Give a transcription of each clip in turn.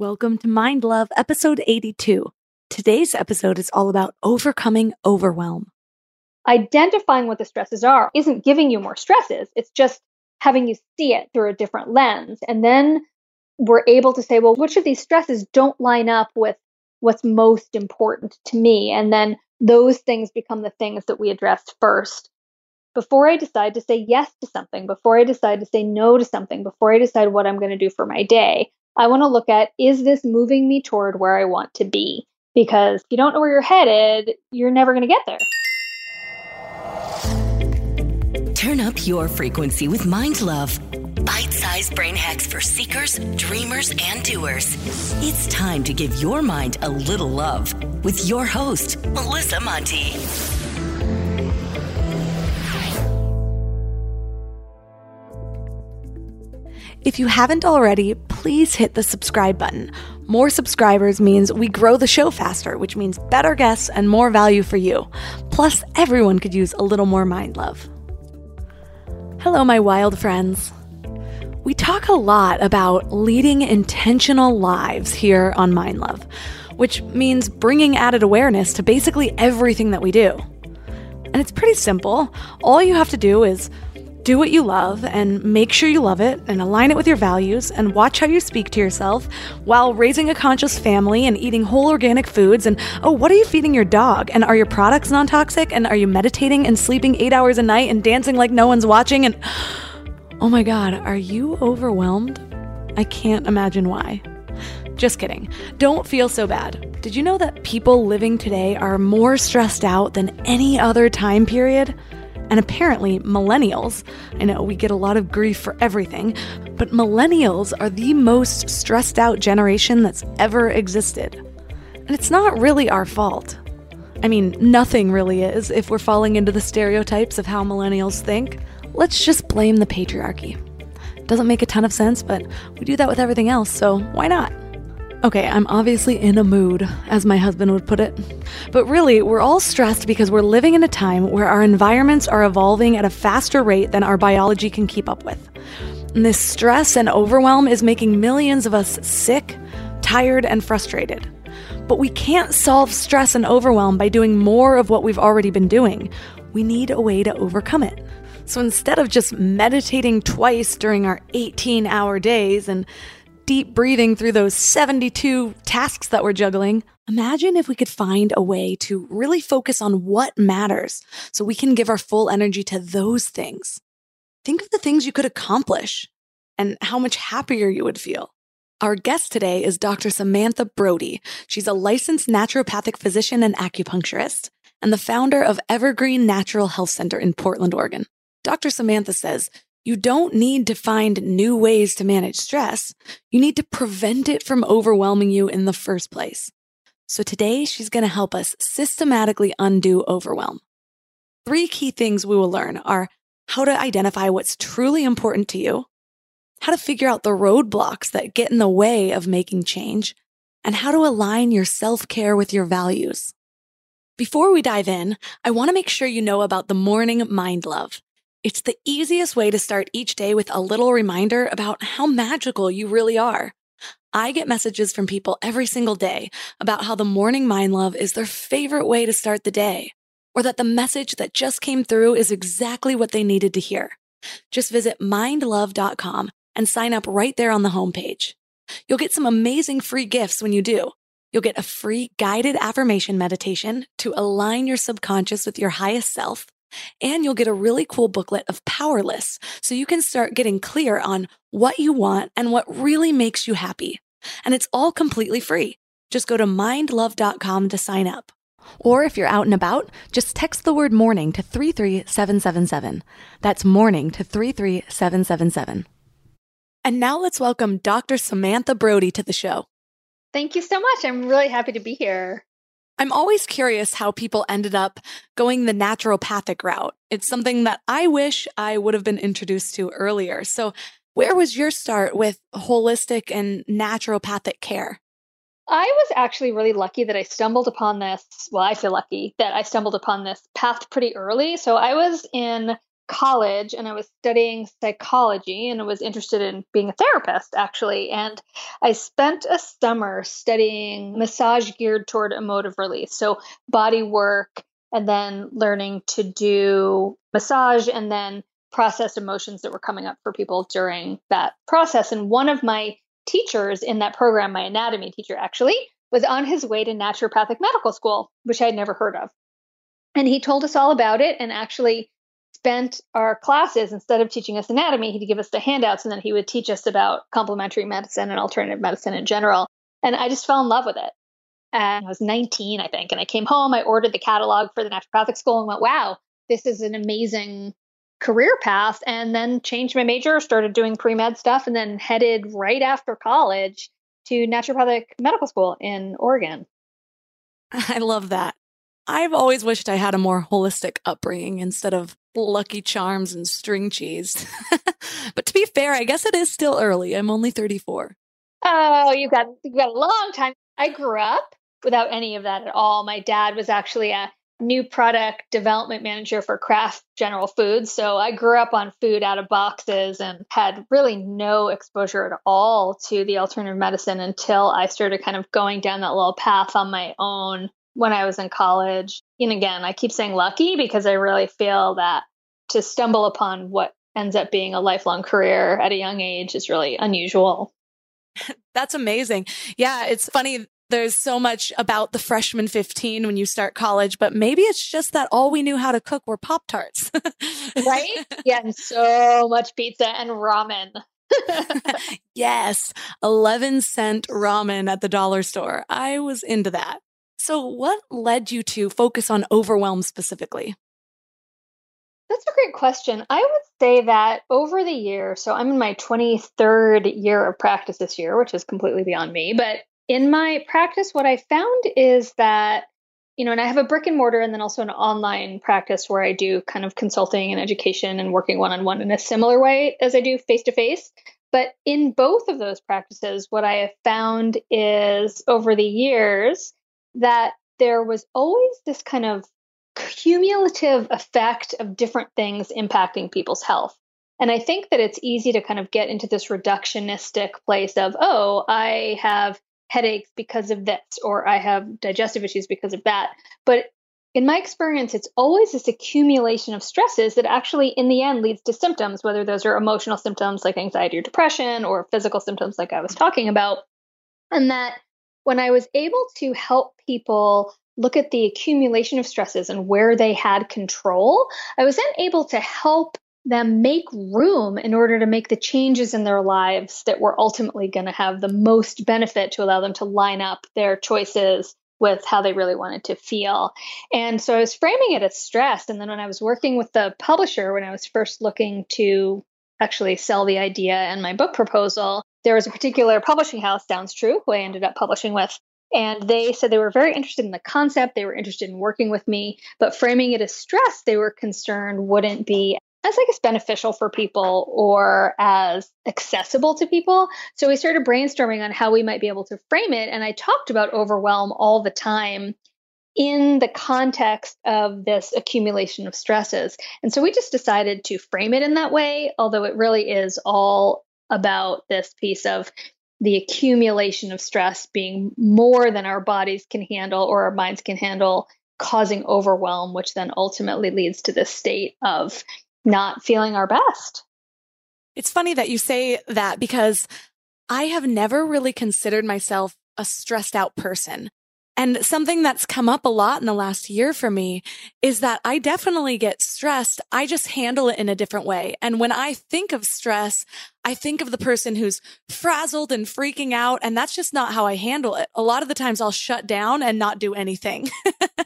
Welcome to Mind Love, episode 82. Today's episode is all about overcoming overwhelm. Identifying what the stresses are isn't giving you more stresses, it's just having you see it through a different lens. And then we're able to say, well, which of these stresses don't line up with what's most important to me? And then those things become the things that we address first. Before I decide to say yes to something, before I decide to say no to something, before I decide what I'm going to do for my day, I want to look at is this moving me toward where I want to be? Because if you don't know where you're headed, you're never going to get there. Turn up your frequency with Mind Love. Bite sized brain hacks for seekers, dreamers, and doers. It's time to give your mind a little love with your host, Melissa Monte. If you haven't already, please hit the subscribe button. More subscribers means we grow the show faster, which means better guests and more value for you. Plus, everyone could use a little more mind love. Hello, my wild friends. We talk a lot about leading intentional lives here on Mind Love, which means bringing added awareness to basically everything that we do. And it's pretty simple. All you have to do is do what you love and make sure you love it and align it with your values and watch how you speak to yourself while raising a conscious family and eating whole organic foods. And oh, what are you feeding your dog? And are your products non toxic? And are you meditating and sleeping eight hours a night and dancing like no one's watching? And oh my God, are you overwhelmed? I can't imagine why. Just kidding. Don't feel so bad. Did you know that people living today are more stressed out than any other time period? And apparently, millennials, I know we get a lot of grief for everything, but millennials are the most stressed out generation that's ever existed. And it's not really our fault. I mean, nothing really is if we're falling into the stereotypes of how millennials think. Let's just blame the patriarchy. Doesn't make a ton of sense, but we do that with everything else, so why not? Okay, I'm obviously in a mood, as my husband would put it. But really, we're all stressed because we're living in a time where our environments are evolving at a faster rate than our biology can keep up with. And this stress and overwhelm is making millions of us sick, tired, and frustrated. But we can't solve stress and overwhelm by doing more of what we've already been doing. We need a way to overcome it. So instead of just meditating twice during our 18 hour days and deep breathing through those 72 tasks that we're juggling, imagine if we could find a way to really focus on what matters so we can give our full energy to those things. Think of the things you could accomplish and how much happier you would feel. Our guest today is Dr. Samantha Brody. She's a licensed naturopathic physician and acupuncturist and the founder of Evergreen Natural Health Center in Portland, Oregon. Dr. Samantha says you don't need to find new ways to manage stress. You need to prevent it from overwhelming you in the first place. So today she's going to help us systematically undo overwhelm. Three key things we will learn are how to identify what's truly important to you, how to figure out the roadblocks that get in the way of making change, and how to align your self care with your values. Before we dive in, I want to make sure you know about the morning mind love. It's the easiest way to start each day with a little reminder about how magical you really are. I get messages from people every single day about how the morning mind love is their favorite way to start the day, or that the message that just came through is exactly what they needed to hear. Just visit mindlove.com and sign up right there on the homepage. You'll get some amazing free gifts when you do. You'll get a free guided affirmation meditation to align your subconscious with your highest self and you'll get a really cool booklet of Powerless so you can start getting clear on what you want and what really makes you happy. And it's all completely free. Just go to mindlove.com to sign up. Or if you're out and about, just text the word morning to 33777. That's morning to 33777. And now let's welcome Dr. Samantha Brody to the show. Thank you so much. I'm really happy to be here. I'm always curious how people ended up going the naturopathic route. It's something that I wish I would have been introduced to earlier. So, where was your start with holistic and naturopathic care? I was actually really lucky that I stumbled upon this. Well, I feel lucky that I stumbled upon this path pretty early. So, I was in college and I was studying psychology and I was interested in being a therapist actually. And I spent a summer studying massage geared toward emotive release. So body work and then learning to do massage and then process emotions that were coming up for people during that process. And one of my teachers in that program, my anatomy teacher actually, was on his way to naturopathic medical school, which I had never heard of. And he told us all about it and actually spent our classes instead of teaching us anatomy he'd give us the handouts and then he would teach us about complementary medicine and alternative medicine in general. And i just fell in love with it. And i was 19 i think and i came home i ordered the catalog for the naturopathic school and went wow this is an amazing career path and then changed my major started doing pre-med stuff and then headed right after college to naturopathic medical school in oregon. I love that. I've always wished I had a more holistic upbringing instead of Lucky Charms and string cheese. but to be fair, I guess it is still early. I'm only 34. Oh, you've got you've got a long time. I grew up without any of that at all. My dad was actually a new product development manager for Kraft General Foods. So I grew up on food out of boxes and had really no exposure at all to the alternative medicine until I started kind of going down that little path on my own when I was in college. And again, I keep saying lucky because I really feel that to stumble upon what ends up being a lifelong career at a young age is really unusual. That's amazing. Yeah, it's funny. There's so much about the freshman 15 when you start college, but maybe it's just that all we knew how to cook were Pop Tarts. right? Yeah, and so much pizza and ramen. yes, 11 cent ramen at the dollar store. I was into that. So, what led you to focus on overwhelm specifically? That's a great question. I would say that over the year, so I'm in my 23rd year of practice this year, which is completely beyond me. But in my practice, what I found is that, you know, and I have a brick and mortar and then also an online practice where I do kind of consulting and education and working one on one in a similar way as I do face to face. But in both of those practices, what I have found is over the years, that there was always this kind of cumulative effect of different things impacting people's health. And I think that it's easy to kind of get into this reductionistic place of, oh, I have headaches because of this, or I have digestive issues because of that. But in my experience, it's always this accumulation of stresses that actually, in the end, leads to symptoms, whether those are emotional symptoms like anxiety or depression, or physical symptoms like I was talking about. And that when I was able to help people look at the accumulation of stresses and where they had control, I was then able to help them make room in order to make the changes in their lives that were ultimately going to have the most benefit to allow them to line up their choices with how they really wanted to feel. And so I was framing it as stress. And then when I was working with the publisher, when I was first looking to actually sell the idea and my book proposal, there was a particular publishing house, Sounds True, who I ended up publishing with. And they said they were very interested in the concept. They were interested in working with me, but framing it as stress, they were concerned wouldn't be as I guess beneficial for people or as accessible to people. So we started brainstorming on how we might be able to frame it. And I talked about overwhelm all the time in the context of this accumulation of stresses. And so we just decided to frame it in that way, although it really is all about this piece of the accumulation of stress being more than our bodies can handle or our minds can handle, causing overwhelm, which then ultimately leads to this state of not feeling our best. It's funny that you say that because I have never really considered myself a stressed out person. And something that's come up a lot in the last year for me is that I definitely get stressed. I just handle it in a different way. And when I think of stress, I think of the person who's frazzled and freaking out. And that's just not how I handle it. A lot of the times I'll shut down and not do anything.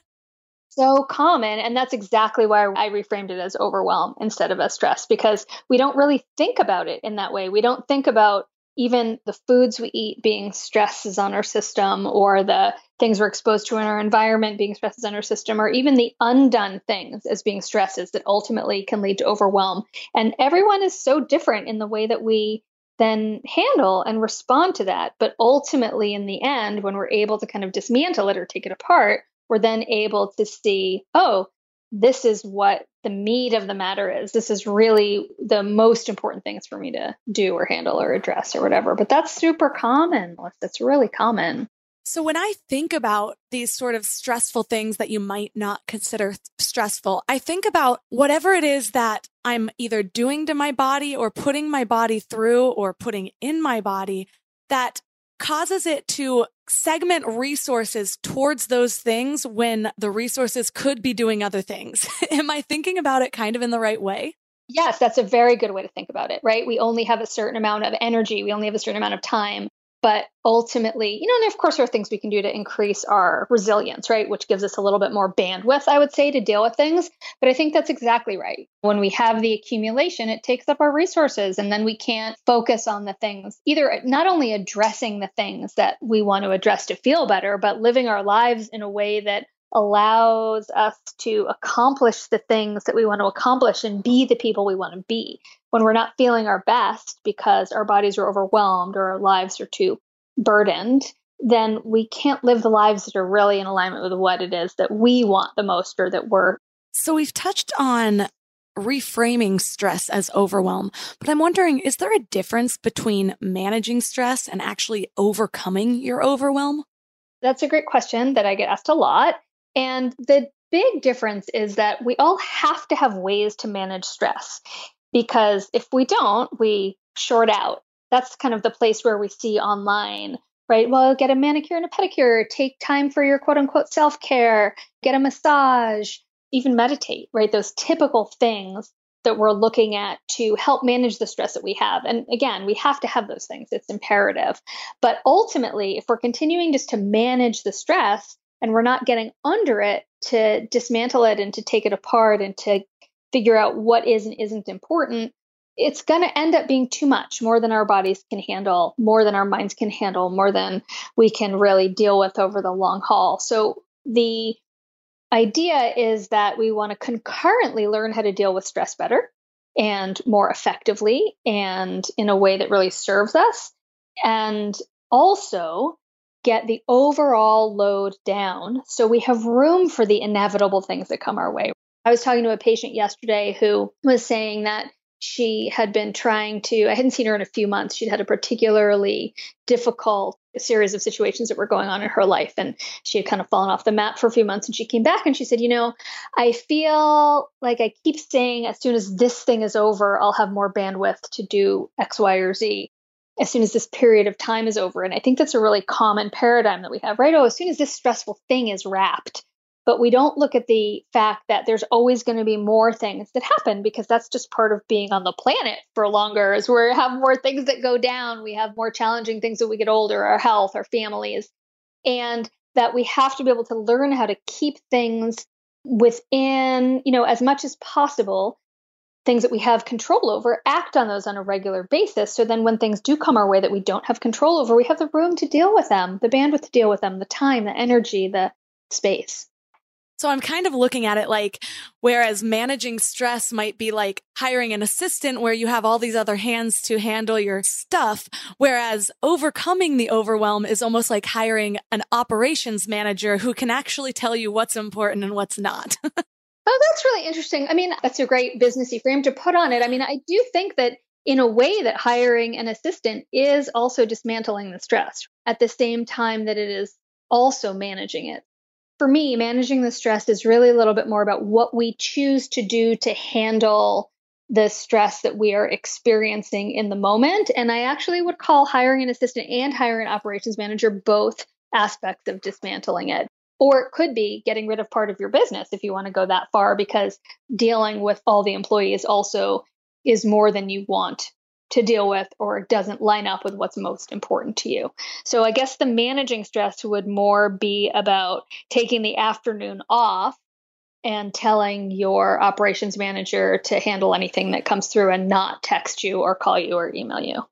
so common. And that's exactly why I reframed it as overwhelm instead of as stress, because we don't really think about it in that way. We don't think about even the foods we eat being stresses on our system or the things we're exposed to in our environment being stresses on our system or even the undone things as being stresses that ultimately can lead to overwhelm. And everyone is so different in the way that we then handle and respond to that. But ultimately in the end when we're able to kind of dismantle it or take it apart we're then able to see oh this is what the meat of the matter is. This is really the most important things for me to do or handle or address or whatever. But that's super common. That's really common. So, when I think about these sort of stressful things that you might not consider stressful, I think about whatever it is that I'm either doing to my body or putting my body through or putting in my body that causes it to segment resources towards those things when the resources could be doing other things. Am I thinking about it kind of in the right way? Yes, that's a very good way to think about it, right? We only have a certain amount of energy, we only have a certain amount of time. But ultimately, you know, and of course, there are things we can do to increase our resilience, right? Which gives us a little bit more bandwidth, I would say, to deal with things. But I think that's exactly right. When we have the accumulation, it takes up our resources, and then we can't focus on the things, either not only addressing the things that we want to address to feel better, but living our lives in a way that allows us to accomplish the things that we want to accomplish and be the people we want to be when we're not feeling our best because our bodies are overwhelmed or our lives are too burdened then we can't live the lives that are really in alignment with what it is that we want the most or that we're so we've touched on reframing stress as overwhelm. But I'm wondering, is there a difference between managing stress and actually overcoming your overwhelm? That's a great question that I get asked a lot. And the big difference is that we all have to have ways to manage stress because if we don't, we short out. That's kind of the place where we see online, right? Well, get a manicure and a pedicure, take time for your quote unquote self care, get a massage, even meditate, right? Those typical things that we're looking at to help manage the stress that we have. And again, we have to have those things, it's imperative. But ultimately, if we're continuing just to manage the stress, and we're not getting under it to dismantle it and to take it apart and to figure out what is and isn't important, it's going to end up being too much, more than our bodies can handle, more than our minds can handle, more than we can really deal with over the long haul. So the idea is that we want to concurrently learn how to deal with stress better and more effectively and in a way that really serves us. And also get the overall load down so we have room for the inevitable things that come our way. I was talking to a patient yesterday who was saying that she had been trying to, I hadn't seen her in a few months. She'd had a particularly difficult series of situations that were going on in her life. And she had kind of fallen off the map for a few months. And she came back and she said, You know, I feel like I keep saying as soon as this thing is over, I'll have more bandwidth to do X, Y, or Z as soon as this period of time is over. And I think that's a really common paradigm that we have, right? Oh, as soon as this stressful thing is wrapped. But we don't look at the fact that there's always going to be more things that happen because that's just part of being on the planet for longer. As we have more things that go down, we have more challenging things as we get older, our health, our families, and that we have to be able to learn how to keep things within, you know, as much as possible things that we have control over, act on those on a regular basis. So then when things do come our way that we don't have control over, we have the room to deal with them, the bandwidth to deal with them, the time, the energy, the space. So I'm kind of looking at it like, whereas managing stress might be like hiring an assistant where you have all these other hands to handle your stuff. Whereas overcoming the overwhelm is almost like hiring an operations manager who can actually tell you what's important and what's not. Oh, that's really interesting. I mean, that's a great businessy frame to put on it. I mean, I do think that in a way that hiring an assistant is also dismantling the stress at the same time that it is also managing it. For me, managing the stress is really a little bit more about what we choose to do to handle the stress that we are experiencing in the moment. And I actually would call hiring an assistant and hiring an operations manager both aspects of dismantling it. Or it could be getting rid of part of your business if you want to go that far, because dealing with all the employees also is more than you want to deal with or doesn't line up with what's most important to you. So I guess the managing stress would more be about taking the afternoon off and telling your operations manager to handle anything that comes through and not text you or call you or email you.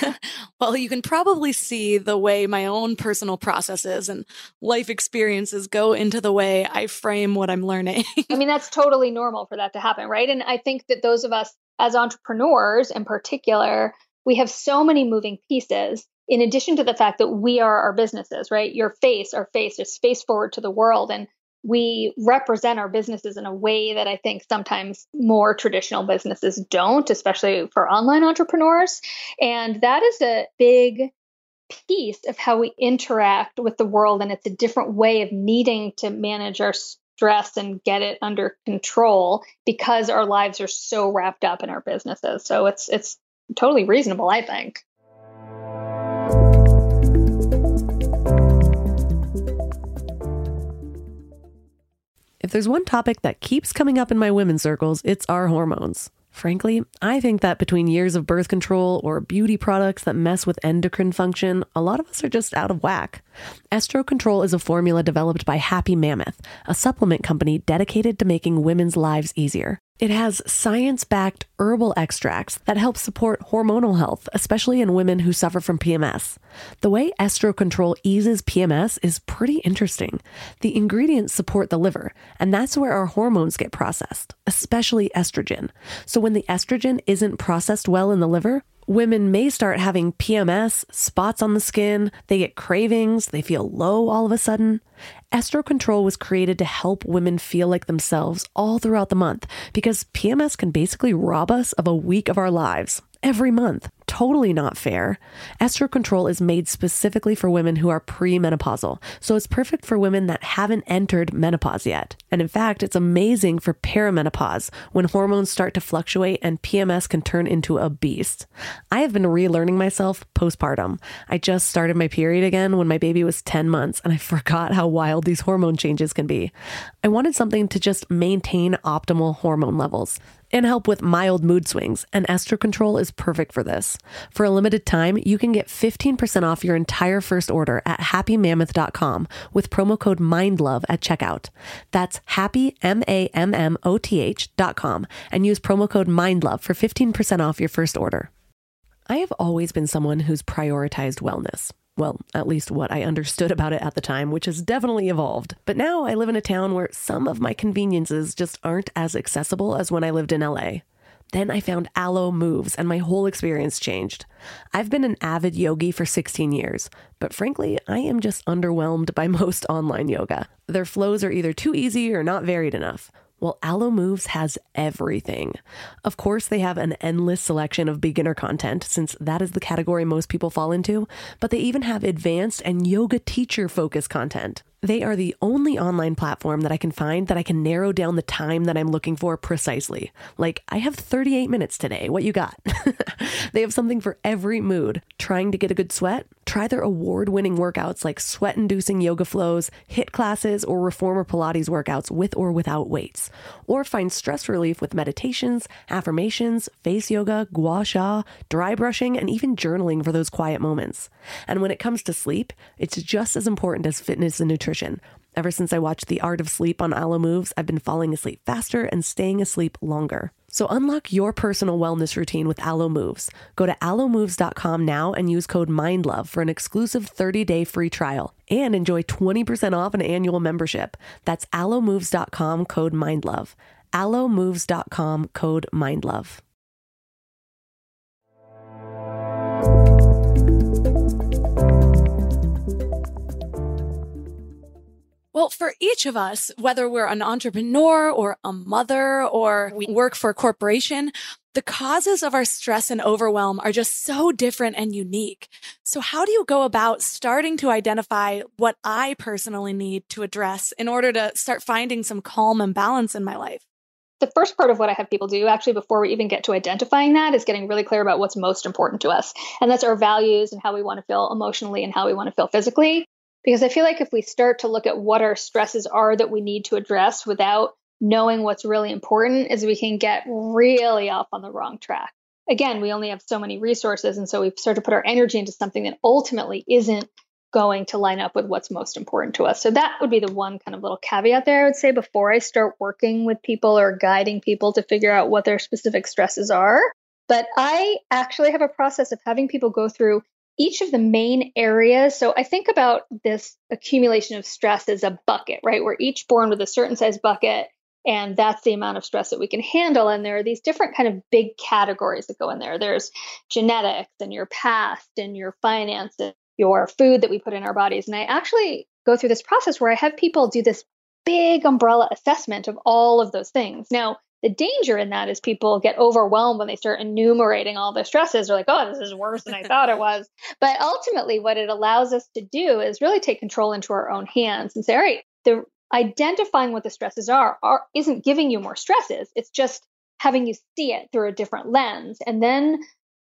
well, you can probably see the way my own personal processes and life experiences go into the way I frame what I'm learning. I mean, that's totally normal for that to happen, right? And I think that those of us as entrepreneurs in particular, we have so many moving pieces in addition to the fact that we are our businesses, right? Your face, our face is face forward to the world. And we represent our businesses in a way that I think sometimes more traditional businesses don't, especially for online entrepreneurs. And that is a big piece of how we interact with the world. And it's a different way of needing to manage our stress and get it under control because our lives are so wrapped up in our businesses. So it's it's totally reasonable, I think. If there's one topic that keeps coming up in my women's circles, it's our hormones. Frankly, I think that between years of birth control or beauty products that mess with endocrine function, a lot of us are just out of whack. Estro Control is a formula developed by Happy Mammoth, a supplement company dedicated to making women's lives easier. It has science backed herbal extracts that help support hormonal health, especially in women who suffer from PMS. The way Estro Control eases PMS is pretty interesting. The ingredients support the liver, and that's where our hormones get processed, especially estrogen. So when the estrogen isn't processed well in the liver, women may start having PMS, spots on the skin, they get cravings, they feel low all of a sudden. Estro Control was created to help women feel like themselves all throughout the month because PMS can basically rob us of a week of our lives every month. Totally not fair. Estro Control is made specifically for women who are premenopausal, so it's perfect for women that haven't entered menopause yet. And in fact, it's amazing for perimenopause when hormones start to fluctuate and PMS can turn into a beast. I have been relearning myself postpartum. I just started my period again when my baby was 10 months, and I forgot how wild these hormone changes can be. I wanted something to just maintain optimal hormone levels and help with mild mood swings, and Estro Control is perfect for this. For a limited time, you can get 15% off your entire first order at happymammoth.com with promo code MINDLOVE at checkout. That's happy, M A M M O T H.com, and use promo code MINDLOVE for 15% off your first order. I have always been someone who's prioritized wellness. Well, at least what I understood about it at the time, which has definitely evolved. But now I live in a town where some of my conveniences just aren't as accessible as when I lived in LA. Then I found Alo Moves and my whole experience changed. I've been an avid yogi for 16 years, but frankly, I am just underwhelmed by most online yoga. Their flows are either too easy or not varied enough. Well, Alo Moves has everything. Of course, they have an endless selection of beginner content, since that is the category most people fall into, but they even have advanced and yoga teacher focused content. They are the only online platform that I can find that I can narrow down the time that I'm looking for precisely. Like, I have 38 minutes today. What you got? they have something for every mood. Trying to get a good sweat? Try their award winning workouts like sweat inducing yoga flows, HIIT classes, or reformer Pilates workouts with or without weights. Or find stress relief with meditations, affirmations, face yoga, gua sha, dry brushing, and even journaling for those quiet moments. And when it comes to sleep, it's just as important as fitness and nutrition. Ever since I watched The Art of Sleep on Alo Moves, I've been falling asleep faster and staying asleep longer. So unlock your personal wellness routine with Alo Moves. Go to alomoves.com now and use code MINDLOVE for an exclusive 30-day free trial and enjoy 20% off an annual membership. That's alomoves.com code MINDLOVE. alomoves.com code MINDLOVE. Well, for each of us, whether we're an entrepreneur or a mother or we work for a corporation, the causes of our stress and overwhelm are just so different and unique. So how do you go about starting to identify what I personally need to address in order to start finding some calm and balance in my life? the first part of what I have people do, actually, before we even get to identifying that, is getting really clear about what's most important to us. And that's our values and how we want to feel emotionally and how we want to feel physically. Because I feel like if we start to look at what our stresses are that we need to address without knowing what's really important, is we can get really off on the wrong track. Again, we only have so many resources. And so we start to put our energy into something that ultimately isn't going to line up with what's most important to us. So that would be the one kind of little caveat there, I would say, before I start working with people or guiding people to figure out what their specific stresses are. But I actually have a process of having people go through each of the main areas. So I think about this accumulation of stress as a bucket, right? We're each born with a certain size bucket, and that's the amount of stress that we can handle. And there are these different kind of big categories that go in there. There's genetics and your past and your finances, your food that we put in our bodies. And I actually go through this process where I have people do this big umbrella assessment of all of those things. Now, the danger in that is people get overwhelmed when they start enumerating all the stresses. They're like, oh, this is worse than I thought it was. But ultimately, what it allows us to do is really take control into our own hands and say, all right, the identifying what the stresses are, are isn't giving you more stresses. It's just having you see it through a different lens. And then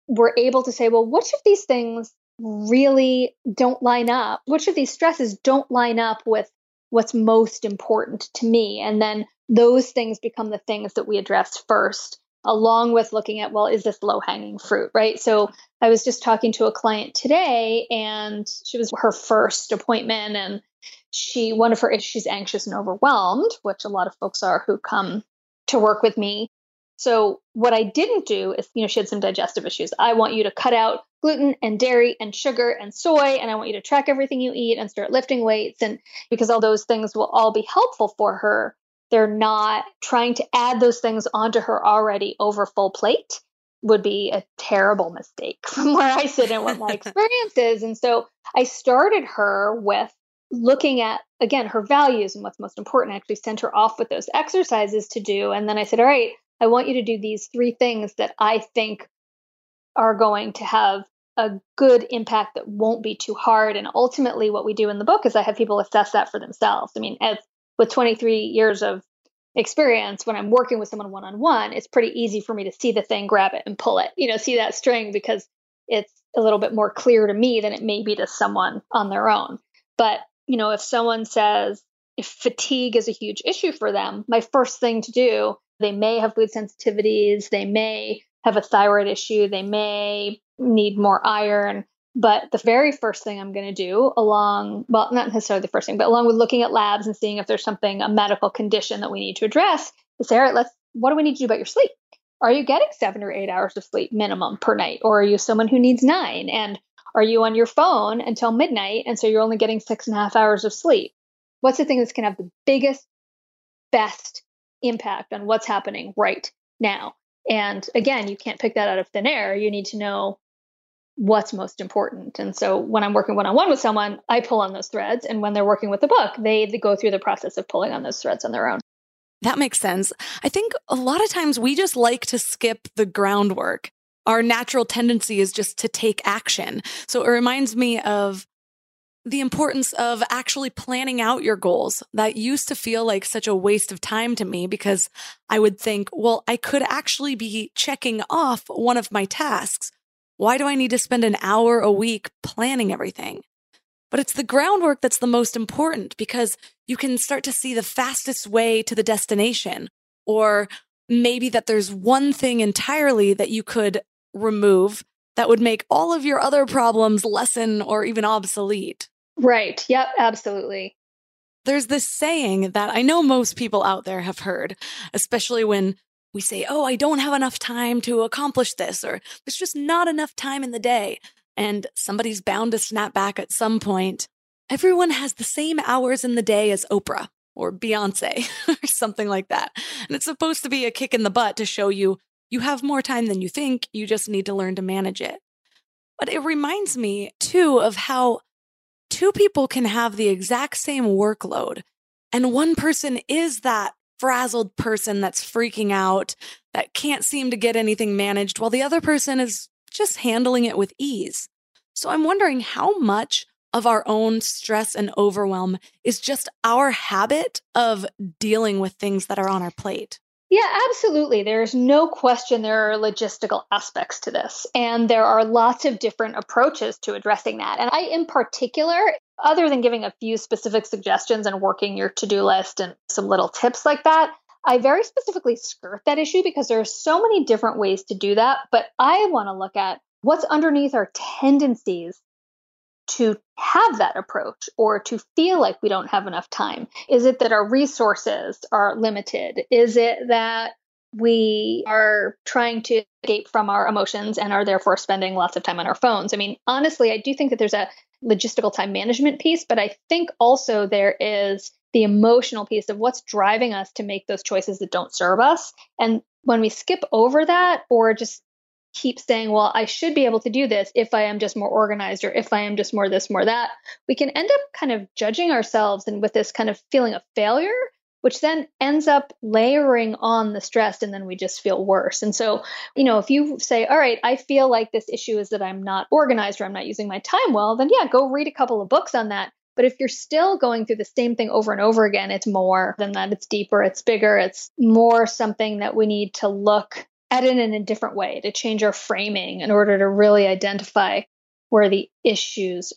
we're able to say, well, which of these things really don't line up? Which of these stresses don't line up with what's most important to me? And then those things become the things that we address first, along with looking at, well, is this low hanging fruit, right? So I was just talking to a client today and she was her first appointment and she, one of her issues, she's anxious and overwhelmed, which a lot of folks are who come to work with me. So what I didn't do is, you know, she had some digestive issues. I want you to cut out gluten and dairy and sugar and soy, and I want you to track everything you eat and start lifting weights. And because all those things will all be helpful for her, they're not trying to add those things onto her already over full plate would be a terrible mistake from where I sit and what my experience is. And so I started her with looking at again her values and what's most important. I actually sent her off with those exercises to do. And then I said, All right, I want you to do these three things that I think are going to have a good impact that won't be too hard. And ultimately, what we do in the book is I have people assess that for themselves. I mean, as, with 23 years of experience, when I'm working with someone one on one, it's pretty easy for me to see the thing, grab it, and pull it, you know, see that string because it's a little bit more clear to me than it may be to someone on their own. But, you know, if someone says, if fatigue is a huge issue for them, my first thing to do they may have food sensitivities. They may have a thyroid issue. They may need more iron. But the very first thing I'm going to do, along, well, not necessarily the first thing, but along with looking at labs and seeing if there's something, a medical condition that we need to address, is say, all right, let's, what do we need to do about your sleep? Are you getting seven or eight hours of sleep minimum per night? Or are you someone who needs nine? And are you on your phone until midnight? And so you're only getting six and a half hours of sleep? What's the thing that's going to have the biggest, best impact on what's happening right now. And again, you can't pick that out of thin air. You need to know what's most important. And so when I'm working one on one with someone, I pull on those threads. And when they're working with the book, they, they go through the process of pulling on those threads on their own. That makes sense. I think a lot of times we just like to skip the groundwork. Our natural tendency is just to take action. So it reminds me of the importance of actually planning out your goals. That used to feel like such a waste of time to me because I would think, well, I could actually be checking off one of my tasks. Why do I need to spend an hour a week planning everything? But it's the groundwork that's the most important because you can start to see the fastest way to the destination. Or maybe that there's one thing entirely that you could remove that would make all of your other problems lessen or even obsolete. Right. Yep. Absolutely. There's this saying that I know most people out there have heard, especially when we say, Oh, I don't have enough time to accomplish this, or there's just not enough time in the day. And somebody's bound to snap back at some point. Everyone has the same hours in the day as Oprah or Beyonce or something like that. And it's supposed to be a kick in the butt to show you you have more time than you think. You just need to learn to manage it. But it reminds me too of how two people can have the exact same workload, and one person is that frazzled person that's freaking out, that can't seem to get anything managed, while the other person is just handling it with ease. So I'm wondering how much of our own stress and overwhelm is just our habit of dealing with things that are on our plate. Yeah, absolutely. There's no question there are logistical aspects to this, and there are lots of different approaches to addressing that. And I, in particular, other than giving a few specific suggestions and working your to do list and some little tips like that, I very specifically skirt that issue because there are so many different ways to do that. But I want to look at what's underneath our tendencies to have that approach or to feel like we don't have enough time? Is it that our resources are limited? Is it that we are trying to escape from our emotions and are therefore spending lots of time on our phones? I mean, honestly, I do think that there's a logistical time management piece, but I think also there is the emotional piece of what's driving us to make those choices that don't serve us. And when we skip over that or just keep saying, well, I should be able to do this if I am just more organized or if I am just more this, more that, we can end up kind of judging ourselves and with this kind of feeling of failure, which then ends up layering on the stress and then we just feel worse. And so, you know, if you say, all right, I feel like this issue is that I'm not organized or I'm not using my time well, then yeah, go read a couple of books on that. But if you're still going through the same thing over and over again, it's more than that. It's deeper, it's bigger, it's more something that we need to look at it in a different way to change our framing in order to really identify where the issues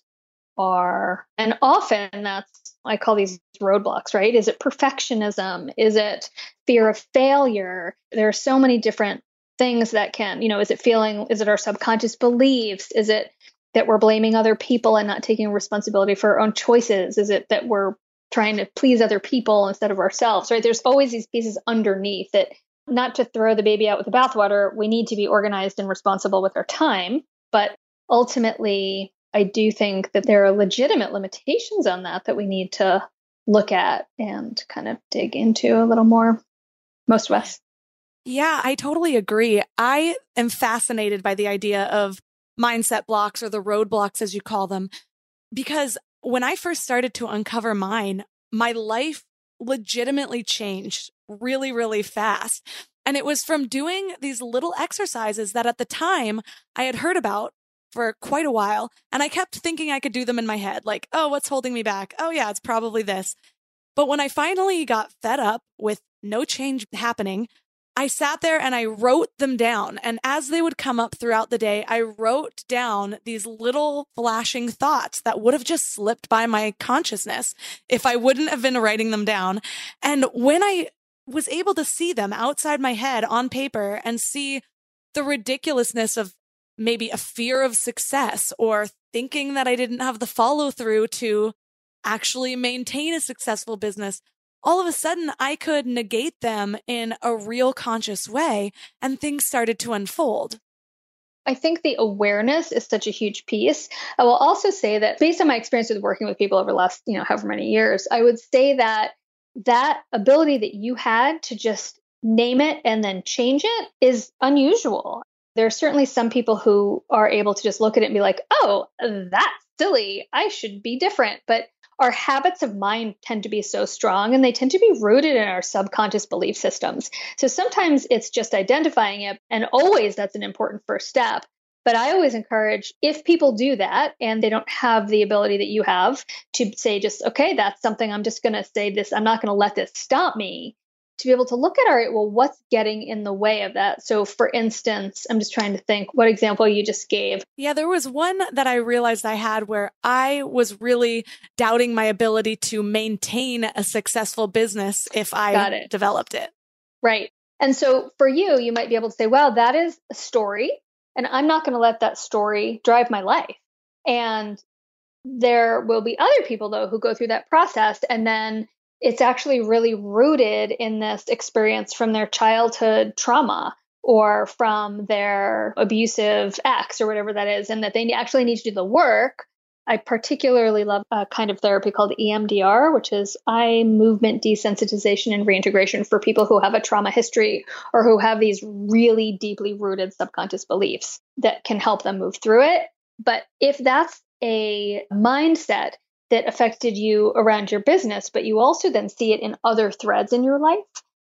are. And often that's, I call these roadblocks, right? Is it perfectionism? Is it fear of failure? There are so many different things that can, you know, is it feeling, is it our subconscious beliefs? Is it that we're blaming other people and not taking responsibility for our own choices? Is it that we're trying to please other people instead of ourselves, right? There's always these pieces underneath that not to throw the baby out with the bathwater, we need to be organized and responsible with our time. But ultimately, I do think that there are legitimate limitations on that that we need to look at and kind of dig into a little more. Most of us. Yeah, I totally agree. I am fascinated by the idea of mindset blocks or the roadblocks, as you call them, because when I first started to uncover mine, my life legitimately changed really, really fast. And it was from doing these little exercises that at the time I had heard about for quite a while. And I kept thinking I could do them in my head, like, oh, what's holding me back? Oh, yeah, it's probably this. But when I finally got fed up with no change happening, I sat there and I wrote them down. And as they would come up throughout the day, I wrote down these little flashing thoughts that would have just slipped by my consciousness if I wouldn't have been writing them down. And when I was able to see them outside my head on paper and see the ridiculousness of maybe a fear of success or thinking that I didn't have the follow through to actually maintain a successful business all of a sudden I could negate them in a real conscious way and things started to unfold. I think the awareness is such a huge piece. I will also say that based on my experience with working with people over the last, you know, however many years, I would say that that ability that you had to just name it and then change it is unusual. There are certainly some people who are able to just look at it and be like, oh, that's silly. I should be different. But our habits of mind tend to be so strong and they tend to be rooted in our subconscious belief systems. So sometimes it's just identifying it, and always that's an important first step. But I always encourage if people do that and they don't have the ability that you have to say, just, okay, that's something I'm just going to say this, I'm not going to let this stop me to be able to look at all right well what's getting in the way of that? So for instance i'm just trying to think what example you just gave. Yeah there was one that i realized i had where i was really doubting my ability to maintain a successful business if i it. developed it. Right. And so for you you might be able to say well that is a story and i'm not going to let that story drive my life. And there will be other people though who go through that process and then it's actually really rooted in this experience from their childhood trauma or from their abusive ex or whatever that is, and that they actually need to do the work. I particularly love a kind of therapy called EMDR, which is eye movement desensitization and reintegration for people who have a trauma history or who have these really deeply rooted subconscious beliefs that can help them move through it. But if that's a mindset that affected you around your business, but you also then see it in other threads in your life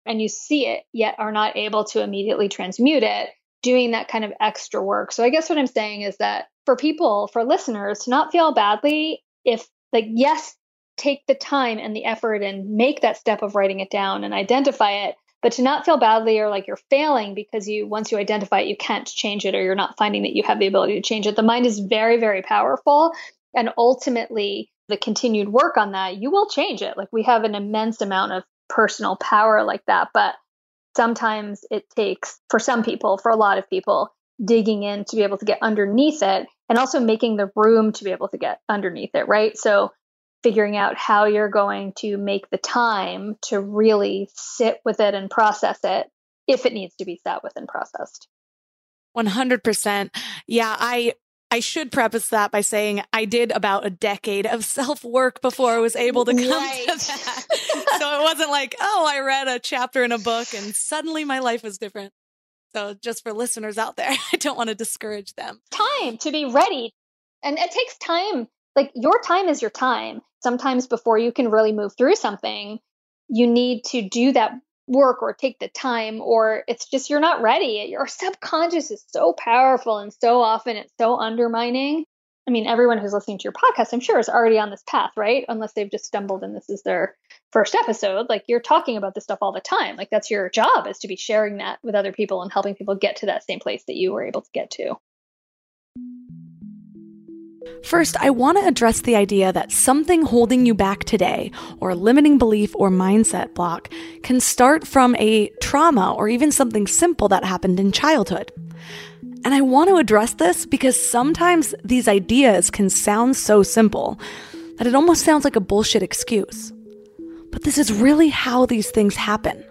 and you see it, yet are not able to immediately transmute it, doing that kind of extra work. So I guess what I'm saying is that for people, for listeners, to not feel badly if, like, yes, take the time and the effort and make that step of writing it down and identify it but to not feel badly or like you're failing because you once you identify it you can't change it or you're not finding that you have the ability to change it the mind is very very powerful and ultimately the continued work on that, you will change it. Like we have an immense amount of personal power like that. But sometimes it takes, for some people, for a lot of people, digging in to be able to get underneath it and also making the room to be able to get underneath it, right? So figuring out how you're going to make the time to really sit with it and process it if it needs to be sat with and processed. 100%. Yeah, I I should preface that by saying I did about a decade of self work before I was able to come right. to that. so it wasn't like, oh, I read a chapter in a book and suddenly my life was different. So, just for listeners out there, I don't want to discourage them. Time to be ready. And it takes time. Like your time is your time. Sometimes before you can really move through something, you need to do that work or take the time, or it's just you're not ready. Your subconscious is so powerful and so often it's so undermining. I mean, everyone who's listening to your podcast, I'm sure, is already on this path, right? Unless they've just stumbled and this is their first episode. Like you're talking about this stuff all the time. Like that's your job is to be sharing that with other people and helping people get to that same place that you were able to get to. First, I want to address the idea that something holding you back today, or limiting belief or mindset block, can start from a trauma or even something simple that happened in childhood. And I want to address this because sometimes these ideas can sound so simple that it almost sounds like a bullshit excuse. But this is really how these things happen.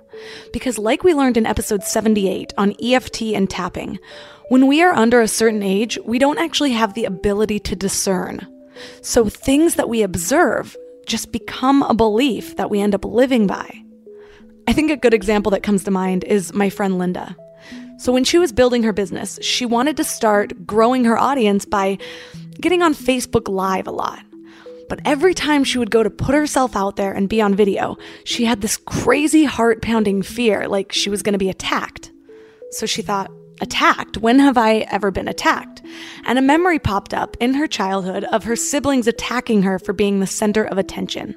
Because, like we learned in episode 78 on EFT and tapping, when we are under a certain age, we don't actually have the ability to discern. So things that we observe just become a belief that we end up living by. I think a good example that comes to mind is my friend Linda. So when she was building her business, she wanted to start growing her audience by getting on Facebook Live a lot. But every time she would go to put herself out there and be on video, she had this crazy heart pounding fear like she was going to be attacked. So she thought, attacked? When have I ever been attacked? And a memory popped up in her childhood of her siblings attacking her for being the center of attention.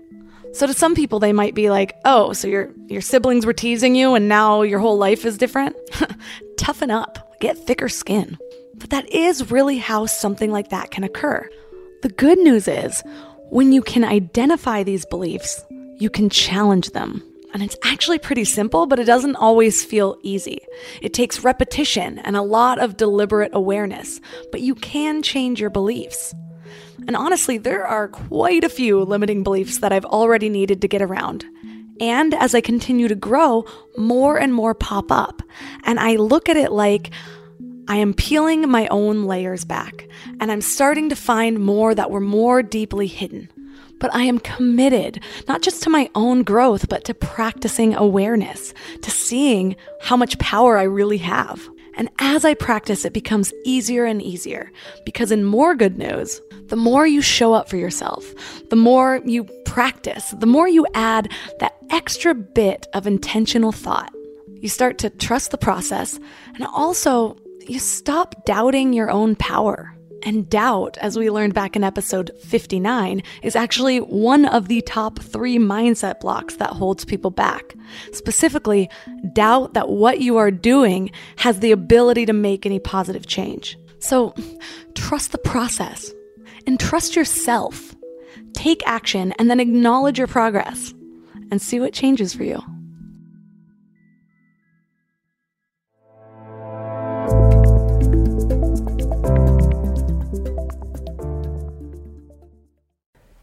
So to some people they might be like, "Oh, so your your siblings were teasing you and now your whole life is different?" Toughen up. Get thicker skin. But that is really how something like that can occur. The good news is, when you can identify these beliefs, you can challenge them and it's actually pretty simple, but it doesn't always feel easy. It takes repetition and a lot of deliberate awareness, but you can change your beliefs. And honestly, there are quite a few limiting beliefs that I've already needed to get around. And as I continue to grow, more and more pop up. And I look at it like I am peeling my own layers back, and I'm starting to find more that were more deeply hidden but I am committed not just to my own growth, but to practicing awareness, to seeing how much power I really have. And as I practice, it becomes easier and easier because, in more good news, the more you show up for yourself, the more you practice, the more you add that extra bit of intentional thought. You start to trust the process and also you stop doubting your own power. And doubt, as we learned back in episode 59, is actually one of the top three mindset blocks that holds people back. Specifically, doubt that what you are doing has the ability to make any positive change. So, trust the process and trust yourself. Take action and then acknowledge your progress and see what changes for you.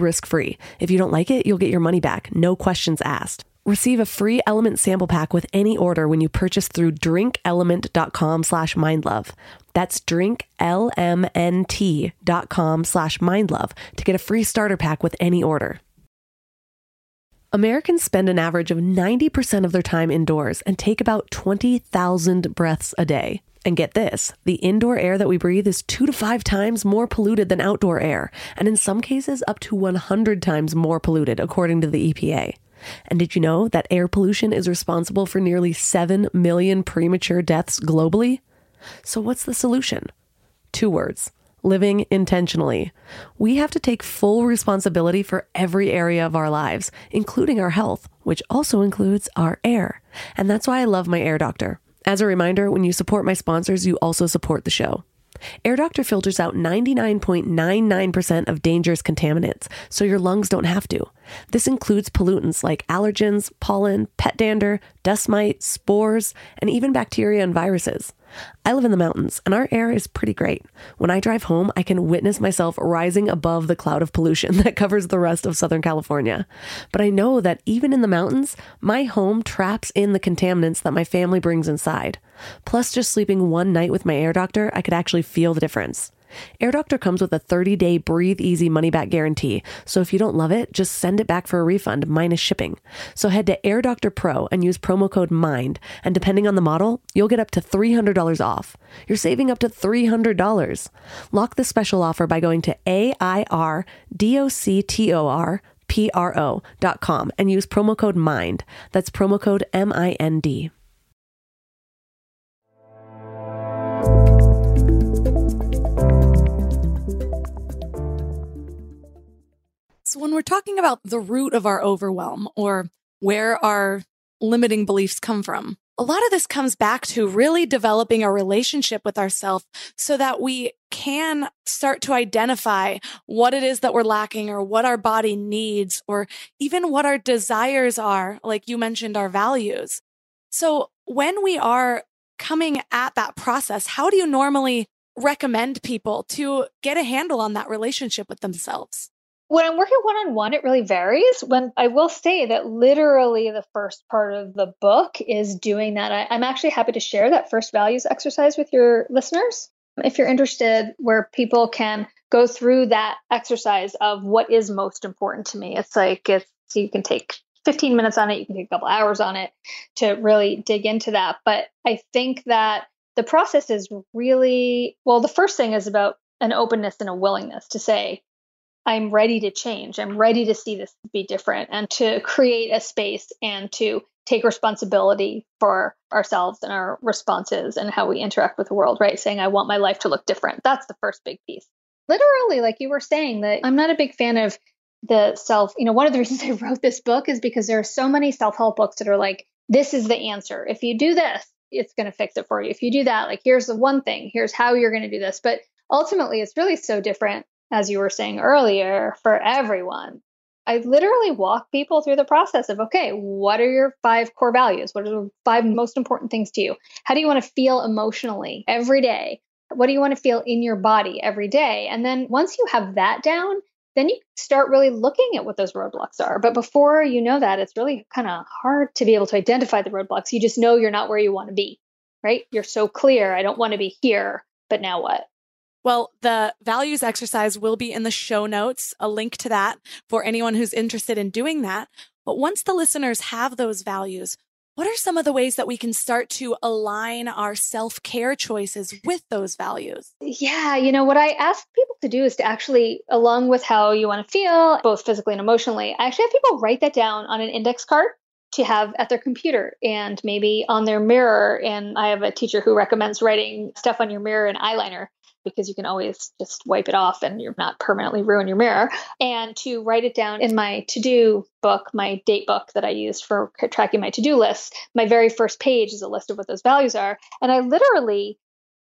risk free. If you don't like it, you'll get your money back, no questions asked. Receive a free Element sample pack with any order when you purchase through drinkelement.com slash mindlove. That's drinklmnt.com slash mindlove to get a free starter pack with any order. Americans spend an average of 90% of their time indoors and take about 20,000 breaths a day. And get this the indoor air that we breathe is two to five times more polluted than outdoor air, and in some cases, up to 100 times more polluted, according to the EPA. And did you know that air pollution is responsible for nearly 7 million premature deaths globally? So, what's the solution? Two words living intentionally. We have to take full responsibility for every area of our lives, including our health, which also includes our air. And that's why I love my air doctor. As a reminder, when you support my sponsors, you also support the show. Air Doctor filters out 99.99% of dangerous contaminants, so your lungs don't have to. This includes pollutants like allergens, pollen, pet dander, dust mites, spores, and even bacteria and viruses. I live in the mountains, and our air is pretty great. When I drive home, I can witness myself rising above the cloud of pollution that covers the rest of Southern California. But I know that even in the mountains, my home traps in the contaminants that my family brings inside. Plus, just sleeping one night with my air doctor, I could actually feel the difference. Air Doctor comes with a 30 day breathe easy money back guarantee. So if you don't love it, just send it back for a refund minus shipping. So head to Air Doctor Pro and use promo code MIND. And depending on the model, you'll get up to $300 off. You're saving up to $300. Lock this special offer by going to A-I-R-D-O-C-T-O-R-P-R-O.com and use promo code MIND. That's promo code M I N D. So, when we're talking about the root of our overwhelm or where our limiting beliefs come from, a lot of this comes back to really developing a relationship with ourselves so that we can start to identify what it is that we're lacking or what our body needs or even what our desires are. Like you mentioned, our values. So, when we are coming at that process, how do you normally recommend people to get a handle on that relationship with themselves? When I'm working one on one, it really varies. When I will say that literally the first part of the book is doing that. I, I'm actually happy to share that first values exercise with your listeners. If you're interested, where people can go through that exercise of what is most important to me. It's like it's so you can take 15 minutes on it, you can take a couple hours on it to really dig into that. But I think that the process is really well, the first thing is about an openness and a willingness to say, I'm ready to change. I'm ready to see this be different and to create a space and to take responsibility for ourselves and our responses and how we interact with the world, right? Saying, I want my life to look different. That's the first big piece. Literally, like you were saying, that I'm not a big fan of the self. You know, one of the reasons I wrote this book is because there are so many self help books that are like, this is the answer. If you do this, it's going to fix it for you. If you do that, like, here's the one thing, here's how you're going to do this. But ultimately, it's really so different as you were saying earlier, for everyone. I literally walk people through the process of okay, what are your five core values? What are the five most important things to you? How do you want to feel emotionally every day? What do you want to feel in your body every day? And then once you have that down, then you start really looking at what those roadblocks are. But before you know that, it's really kind of hard to be able to identify the roadblocks. You just know you're not where you want to be, right? You're so clear, I don't want to be here, but now what? Well, the values exercise will be in the show notes, a link to that for anyone who's interested in doing that. But once the listeners have those values, what are some of the ways that we can start to align our self care choices with those values? Yeah, you know, what I ask people to do is to actually, along with how you want to feel, both physically and emotionally, I actually have people write that down on an index card to have at their computer and maybe on their mirror. And I have a teacher who recommends writing stuff on your mirror and eyeliner because you can always just wipe it off and you're not permanently ruin your mirror. And to write it down in my to do book, my date book that I used for tracking my to do list, my very first page is a list of what those values are. And I literally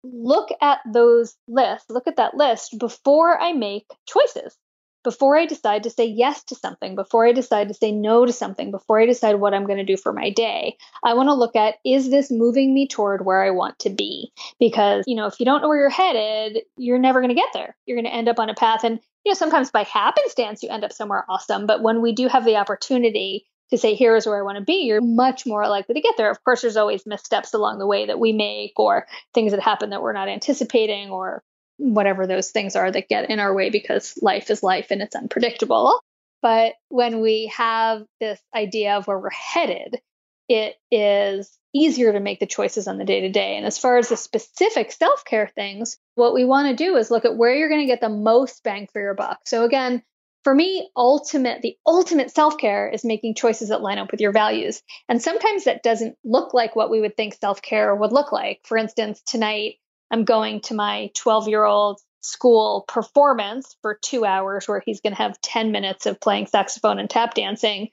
look at those lists, look at that list before I make choices before I decide to say yes to something, before I decide to say no to something, before I decide what I'm going to do for my day, I want to look at is this moving me toward where I want to be? Because, you know, if you don't know where you're headed, you're never going to get there. You're going to end up on a path. And, you know, sometimes by happenstance, you end up somewhere awesome. But when we do have the opportunity to say, here's where I want to be, you're much more likely to get there. Of course, there's always missteps along the way that we make or things that happen that we're not anticipating or whatever those things are that get in our way because life is life and it's unpredictable. But when we have this idea of where we're headed, it is easier to make the choices on the day to day. And as far as the specific self care things, what we want to do is look at where you're going to get the most bang for your buck. So again, for me, ultimate, the ultimate self care is making choices that line up with your values. And sometimes that doesn't look like what we would think self care would look like. For instance, tonight I'm going to my 12 year old school performance for two hours where he's going to have 10 minutes of playing saxophone and tap dancing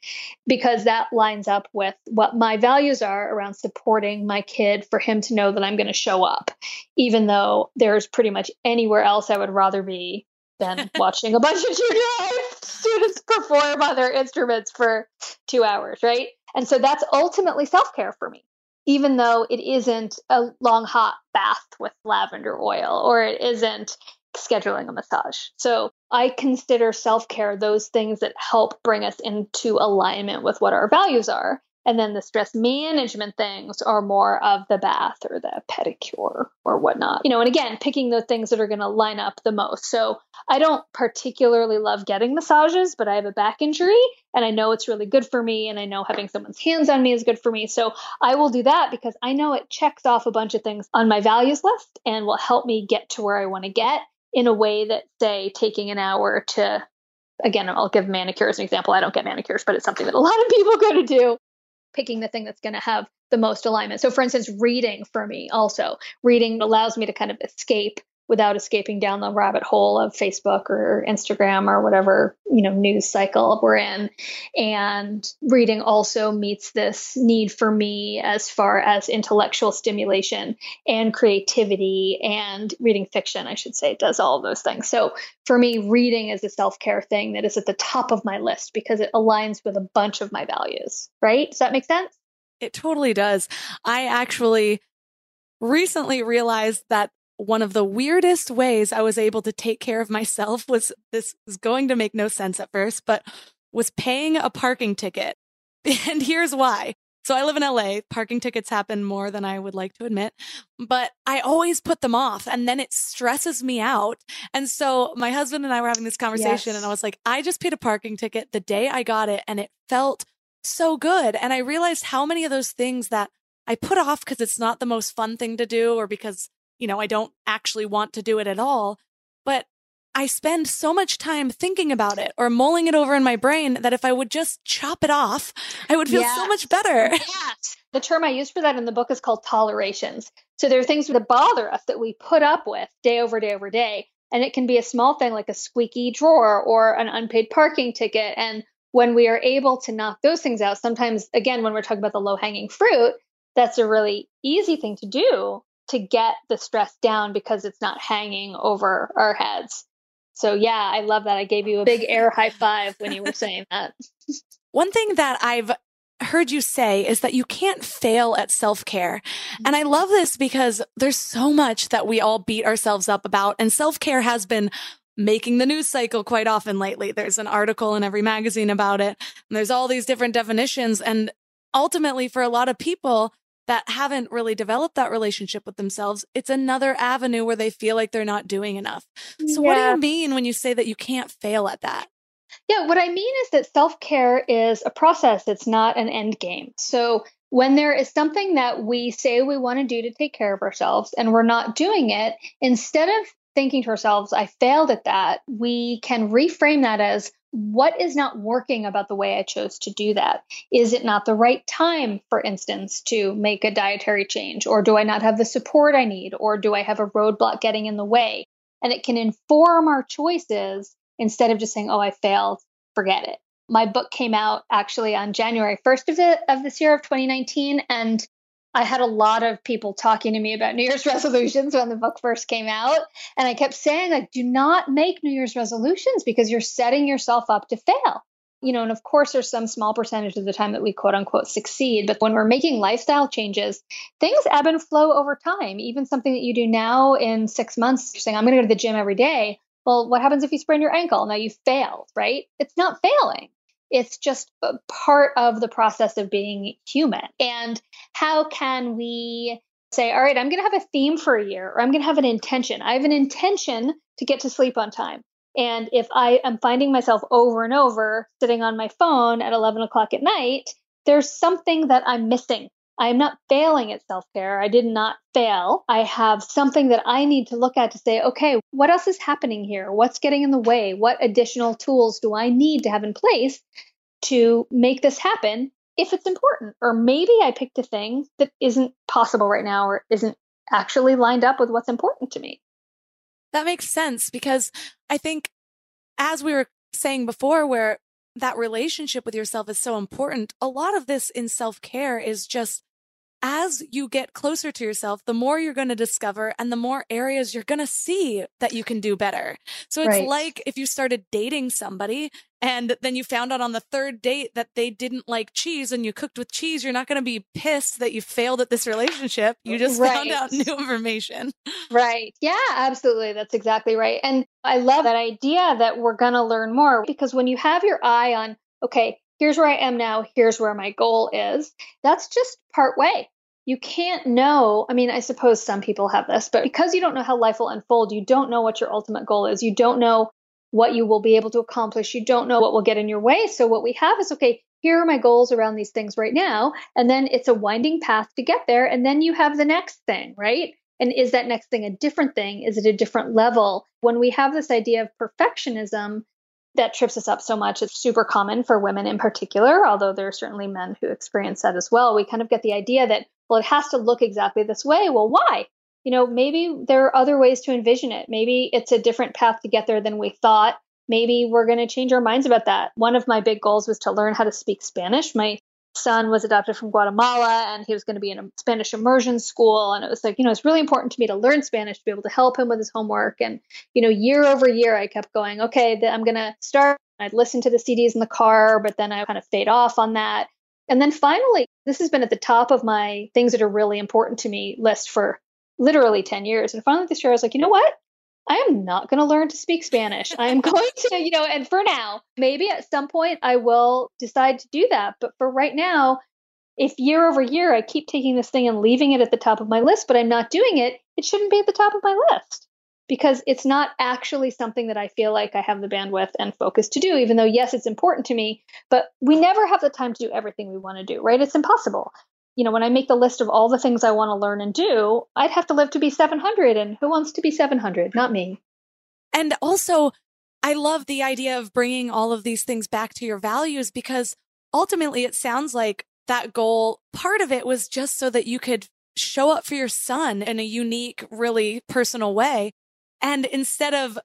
because that lines up with what my values are around supporting my kid for him to know that I'm going to show up, even though there's pretty much anywhere else I would rather be than watching a bunch of junior high students perform on their instruments for two hours, right? And so that's ultimately self care for me even though it isn't a long hot bath with lavender oil or it isn't scheduling a massage. So I consider self care those things that help bring us into alignment with what our values are. And then the stress management things are more of the bath or the pedicure or whatnot. You know, and again, picking the things that are going to line up the most. So I don't particularly love getting massages, but I have a back injury and I know it's really good for me. And I know having someone's hands on me is good for me. So I will do that because I know it checks off a bunch of things on my values list and will help me get to where I want to get in a way that, say, taking an hour to again, I'll give manicure as an example. I don't get manicures, but it's something that a lot of people go to do picking the thing that's going to have the most alignment. So, for instance, reading for me also, reading allows me to kind of escape without escaping down the rabbit hole of Facebook or Instagram or whatever, you know, news cycle we're in. And reading also meets this need for me as far as intellectual stimulation and creativity and reading fiction, I should say, does all those things. So for me, reading is a self care thing that is at the top of my list because it aligns with a bunch of my values, right? Does that make sense? It totally does. I actually recently realized that one of the weirdest ways I was able to take care of myself was this is going to make no sense at first, but was paying a parking ticket. And here's why. So I live in LA. Parking tickets happen more than I would like to admit, but I always put them off and then it stresses me out. And so my husband and I were having this conversation yes. and I was like, I just paid a parking ticket the day I got it and it felt so good. And I realized how many of those things that I put off because it's not the most fun thing to do or because you know, I don't actually want to do it at all. But I spend so much time thinking about it or mulling it over in my brain that if I would just chop it off, I would feel yes. so much better. Yes. The term I use for that in the book is called tolerations. So there are things that bother us that we put up with day over day over day. And it can be a small thing like a squeaky drawer or an unpaid parking ticket. And when we are able to knock those things out, sometimes, again, when we're talking about the low hanging fruit, that's a really easy thing to do to get the stress down because it's not hanging over our heads. So yeah, I love that. I gave you a big air high five when you were saying that. One thing that I've heard you say is that you can't fail at self care. And I mm-hmm. love this because there's so much that we all beat ourselves up about. And self care has been making the news cycle quite often lately. There's an article in every magazine about it. And there's all these different definitions. And ultimately, for a lot of people, that haven't really developed that relationship with themselves, it's another avenue where they feel like they're not doing enough. So, yeah. what do you mean when you say that you can't fail at that? Yeah, what I mean is that self care is a process, it's not an end game. So, when there is something that we say we want to do to take care of ourselves and we're not doing it, instead of thinking to ourselves, I failed at that, we can reframe that as, what is not working about the way I chose to do that? Is it not the right time, for instance, to make a dietary change? Or do I not have the support I need? Or do I have a roadblock getting in the way? And it can inform our choices instead of just saying, oh, I failed, forget it. My book came out actually on January 1st of, the, of this year of 2019. And I had a lot of people talking to me about New Year's resolutions when the book first came out. And I kept saying, like, do not make New Year's resolutions because you're setting yourself up to fail. You know, and of course, there's some small percentage of the time that we quote unquote succeed. But when we're making lifestyle changes, things ebb and flow over time. Even something that you do now in six months, you're saying, I'm going to go to the gym every day. Well, what happens if you sprain your ankle? Now you failed, right? It's not failing. It's just part of the process of being human. And how can we say, all right, I'm going to have a theme for a year, or I'm going to have an intention. I have an intention to get to sleep on time. And if I am finding myself over and over sitting on my phone at 11 o'clock at night, there's something that I'm missing. I'm not failing at self care. I did not fail. I have something that I need to look at to say, okay, what else is happening here? What's getting in the way? What additional tools do I need to have in place to make this happen if it's important? Or maybe I picked a thing that isn't possible right now or isn't actually lined up with what's important to me. That makes sense because I think, as we were saying before, where that relationship with yourself is so important, a lot of this in self care is just as you get closer to yourself, the more you're going to discover and the more areas you're going to see that you can do better. So it's right. like if you started dating somebody and then you found out on the third date that they didn't like cheese and you cooked with cheese, you're not going to be pissed that you failed at this relationship. You just right. found out new information. Right. Yeah, absolutely. That's exactly right. And I love that idea that we're going to learn more because when you have your eye on, okay, here's where I am now, here's where my goal is, that's just part way you can't know. I mean, I suppose some people have this, but because you don't know how life will unfold, you don't know what your ultimate goal is. You don't know what you will be able to accomplish. You don't know what will get in your way. So, what we have is okay, here are my goals around these things right now. And then it's a winding path to get there. And then you have the next thing, right? And is that next thing a different thing? Is it a different level? When we have this idea of perfectionism, that trips us up so much. It's super common for women in particular, although there are certainly men who experience that as well. We kind of get the idea that, well, it has to look exactly this way. Well, why? You know, maybe there are other ways to envision it. Maybe it's a different path to get there than we thought. Maybe we're going to change our minds about that. One of my big goals was to learn how to speak Spanish. My son was adopted from Guatemala and he was going to be in a Spanish immersion school. And it was like, you know, it's really important to me to learn Spanish to be able to help him with his homework. And, you know, year over year, I kept going, okay, I'm going to start. I'd listen to the CDs in the car, but then I kind of fade off on that. And then finally, this has been at the top of my things that are really important to me list for literally 10 years. And finally this year, I was like, you know what? I am not going to learn to speak Spanish. I'm going to, you know, and for now, maybe at some point I will decide to do that. But for right now, if year over year I keep taking this thing and leaving it at the top of my list, but I'm not doing it, it shouldn't be at the top of my list because it's not actually something that I feel like I have the bandwidth and focus to do, even though, yes, it's important to me, but we never have the time to do everything we want to do, right? It's impossible you know, when I make the list of all the things I want to learn and do, I'd have to live to be 700. And who wants to be 700? Not me. And also, I love the idea of bringing all of these things back to your values because ultimately it sounds like that goal, part of it was just so that you could show up for your son in a unique, really personal way. And instead of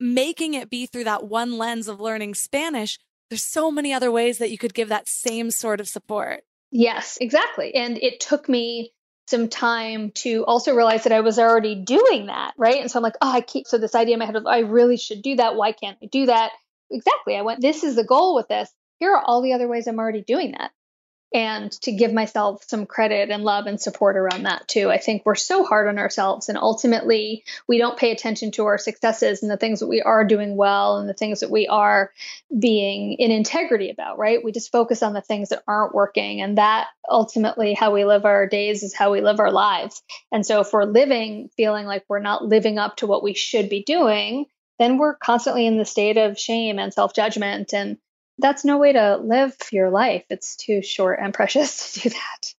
making it be through that one lens of learning Spanish, there's so many other ways that you could give that same sort of support. Yes, exactly. And it took me some time to also realize that I was already doing that, right? And so I'm like, oh, I keep so this idea in my head of I really should do that. Why can't I do that? Exactly. I went, this is the goal with this. Here are all the other ways I'm already doing that and to give myself some credit and love and support around that too. I think we're so hard on ourselves and ultimately we don't pay attention to our successes and the things that we are doing well and the things that we are being in integrity about, right? We just focus on the things that aren't working and that ultimately how we live our days is how we live our lives. And so if we're living feeling like we're not living up to what we should be doing, then we're constantly in the state of shame and self-judgment and that's no way to live your life. It's too short and precious to do that.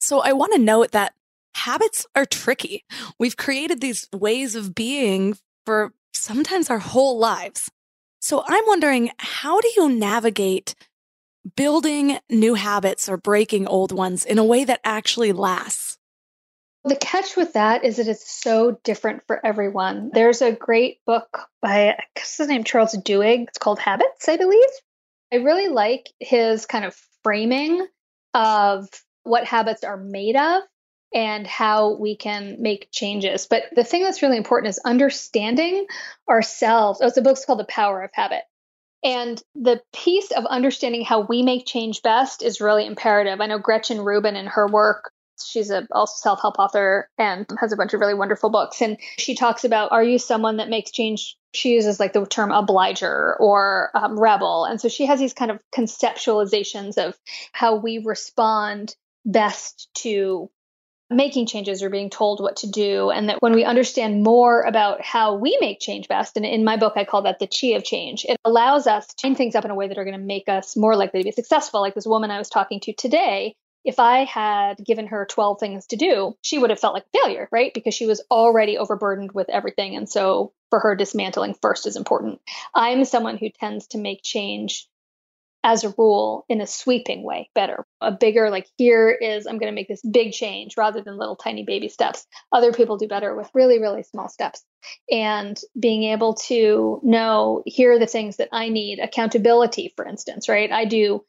So I want to note that habits are tricky. We've created these ways of being for sometimes our whole lives. So I'm wondering, how do you navigate building new habits or breaking old ones in a way that actually lasts? The catch with that is that it's so different for everyone. There's a great book by, I guess his name Charles Duhigg. It's called Habits, I believe. I really like his kind of framing of what habits are made of and how we can make changes. But the thing that's really important is understanding ourselves. Oh, the book's called The Power of Habit. And the piece of understanding how we make change best is really imperative. I know Gretchen Rubin in her work She's a also self-help author and has a bunch of really wonderful books. And she talks about, are you someone that makes change? She uses like the term obliger or um, rebel. And so she has these kind of conceptualizations of how we respond best to making changes or being told what to do. And that when we understand more about how we make change best, and in my book, I call that the chi of change, it allows us to change things up in a way that are going to make us more likely to be successful. Like this woman I was talking to today, if I had given her 12 things to do, she would have felt like a failure, right? Because she was already overburdened with everything. And so for her, dismantling first is important. I'm someone who tends to make change as a rule in a sweeping way better. A bigger like here is i'm going to make this big change rather than little tiny baby steps. Other people do better with really really small steps. And being able to know here are the things that i need. Accountability for instance right? I do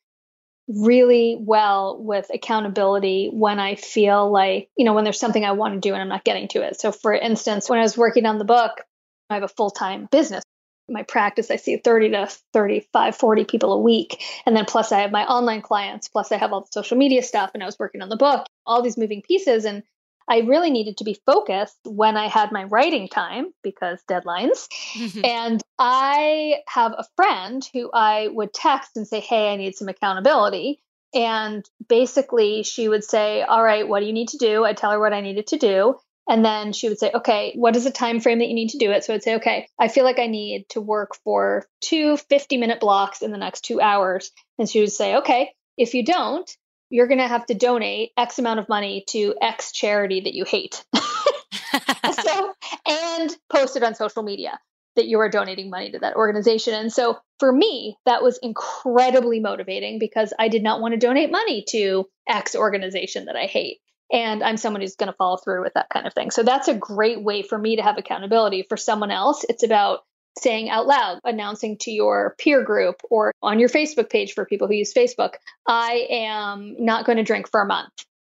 really well with accountability when i feel like you know when there's something i want to do and i'm not getting to it. So for instance when i was working on the book I have a full time business my practice, I see 30 to 35, 40 people a week. And then plus I have my online clients, plus I have all the social media stuff. And I was working on the book, all these moving pieces. And I really needed to be focused when I had my writing time because deadlines. Mm-hmm. And I have a friend who I would text and say, Hey, I need some accountability. And basically, she would say, All right, what do you need to do? I'd tell her what I needed to do. And then she would say, okay, what is the time frame that you need to do it? So I'd say, okay, I feel like I need to work for two 50 minute blocks in the next two hours. And she would say, okay, if you don't, you're going to have to donate X amount of money to X charity that you hate. so, and post it on social media that you are donating money to that organization. And so for me, that was incredibly motivating because I did not want to donate money to X organization that I hate. And I'm someone who's going to follow through with that kind of thing. So that's a great way for me to have accountability. For someone else, it's about saying out loud, announcing to your peer group or on your Facebook page for people who use Facebook, I am not going to drink for a month.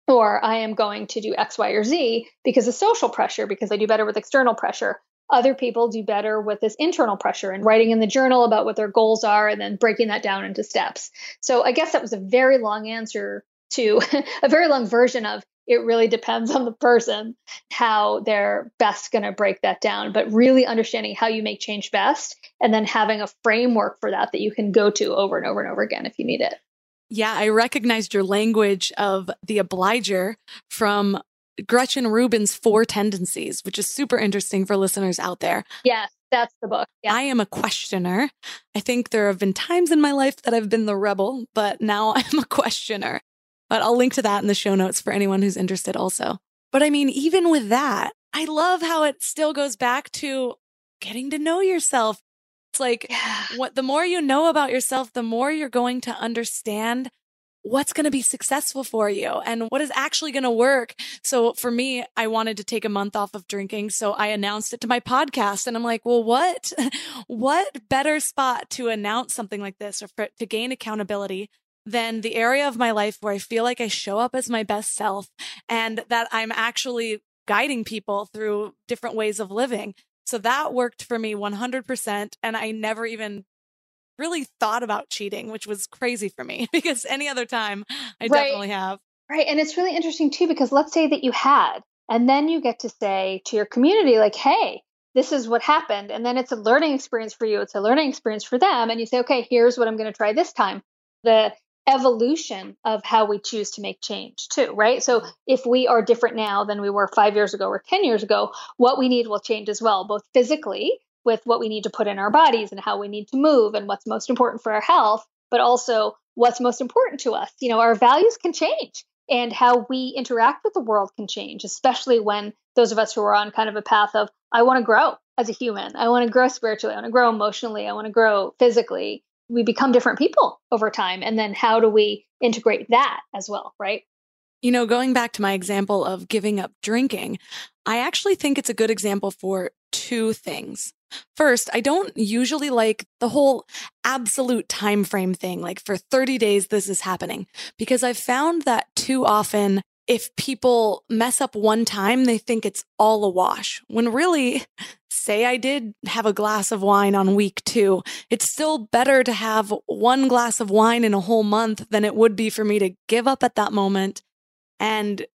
Or I am going to do X, Y, or Z because of social pressure, because I do better with external pressure. Other people do better with this internal pressure and writing in the journal about what their goals are and then breaking that down into steps. So I guess that was a very long answer to a very long version of it really depends on the person how they're best going to break that down but really understanding how you make change best and then having a framework for that that you can go to over and over and over again if you need it yeah i recognized your language of the obliger from gretchen rubin's four tendencies which is super interesting for listeners out there yes that's the book. Yeah. I am a questioner. I think there have been times in my life that I've been the rebel, but now I'm a questioner. But I'll link to that in the show notes for anyone who's interested also. But I mean, even with that, I love how it still goes back to getting to know yourself. It's like yeah. what the more you know about yourself, the more you're going to understand what's going to be successful for you and what is actually going to work. So for me, I wanted to take a month off of drinking. So I announced it to my podcast and I'm like, well, what, what better spot to announce something like this or for, to gain accountability than the area of my life where I feel like I show up as my best self and that I'm actually guiding people through different ways of living. So that worked for me 100%. And I never even really thought about cheating, which was crazy for me because any other time I right. definitely have. Right. And it's really interesting too, because let's say that you had, and then you get to say to your community, like, hey, this is what happened. And then it's a learning experience for you. It's a learning experience for them. And you say, okay, here's what I'm going to try this time. The evolution of how we choose to make change too right? So if we are different now than we were 5 years ago or 10 years ago what we need will change as well both physically with what we need to put in our bodies and how we need to move and what's most important for our health but also what's most important to us. You know our values can change and how we interact with the world can change especially when those of us who are on kind of a path of i want to grow as a human. I want to grow spiritually. I want to grow emotionally. I want to grow physically we become different people over time. And then how do we integrate that as well, right? You know, going back to my example of giving up drinking, I actually think it's a good example for two things. First, I don't usually like the whole absolute time frame thing, like for 30 days this is happening, because I've found that too often if people mess up one time, they think it's all a wash. When really, say I did have a glass of wine on week two, it's still better to have one glass of wine in a whole month than it would be for me to give up at that moment and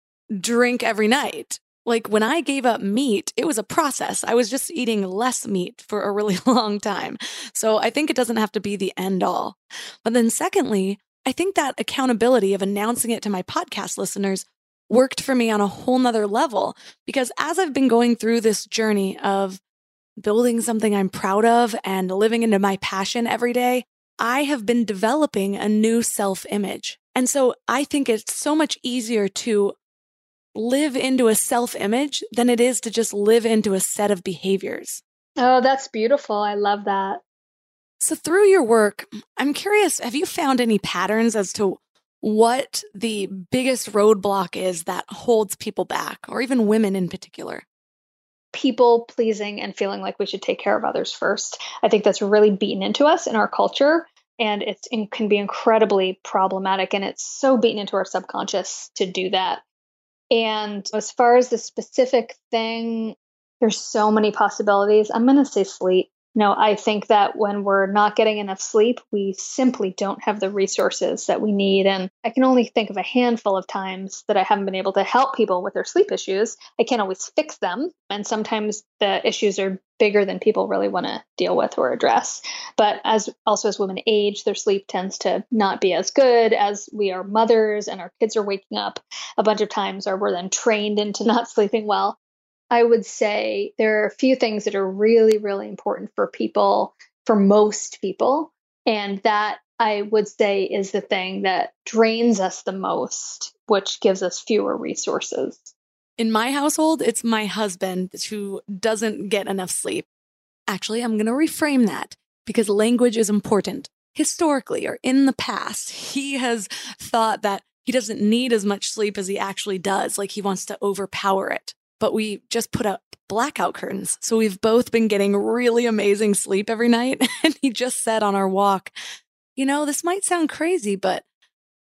drink every night. Like when I gave up meat, it was a process. I was just eating less meat for a really long time. So I think it doesn't have to be the end all. But then, secondly, I think that accountability of announcing it to my podcast listeners worked for me on a whole nother level because as I've been going through this journey of building something I'm proud of and living into my passion every day, I have been developing a new self image. And so I think it's so much easier to live into a self image than it is to just live into a set of behaviors. Oh, that's beautiful. I love that. So, through your work, I'm curious have you found any patterns as to what the biggest roadblock is that holds people back, or even women in particular? People pleasing and feeling like we should take care of others first. I think that's really beaten into us in our culture, and it can be incredibly problematic. And it's so beaten into our subconscious to do that. And as far as the specific thing, there's so many possibilities. I'm going to say sleep. No, I think that when we're not getting enough sleep, we simply don't have the resources that we need. And I can only think of a handful of times that I haven't been able to help people with their sleep issues. I can't always fix them. And sometimes the issues are bigger than people really want to deal with or address. But as also as women age, their sleep tends to not be as good as we are mothers and our kids are waking up a bunch of times or we're then trained into not sleeping well. I would say there are a few things that are really, really important for people, for most people. And that I would say is the thing that drains us the most, which gives us fewer resources. In my household, it's my husband who doesn't get enough sleep. Actually, I'm going to reframe that because language is important. Historically, or in the past, he has thought that he doesn't need as much sleep as he actually does, like he wants to overpower it but we just put up blackout curtains. So we've both been getting really amazing sleep every night. And he just said on our walk, you know, this might sound crazy, but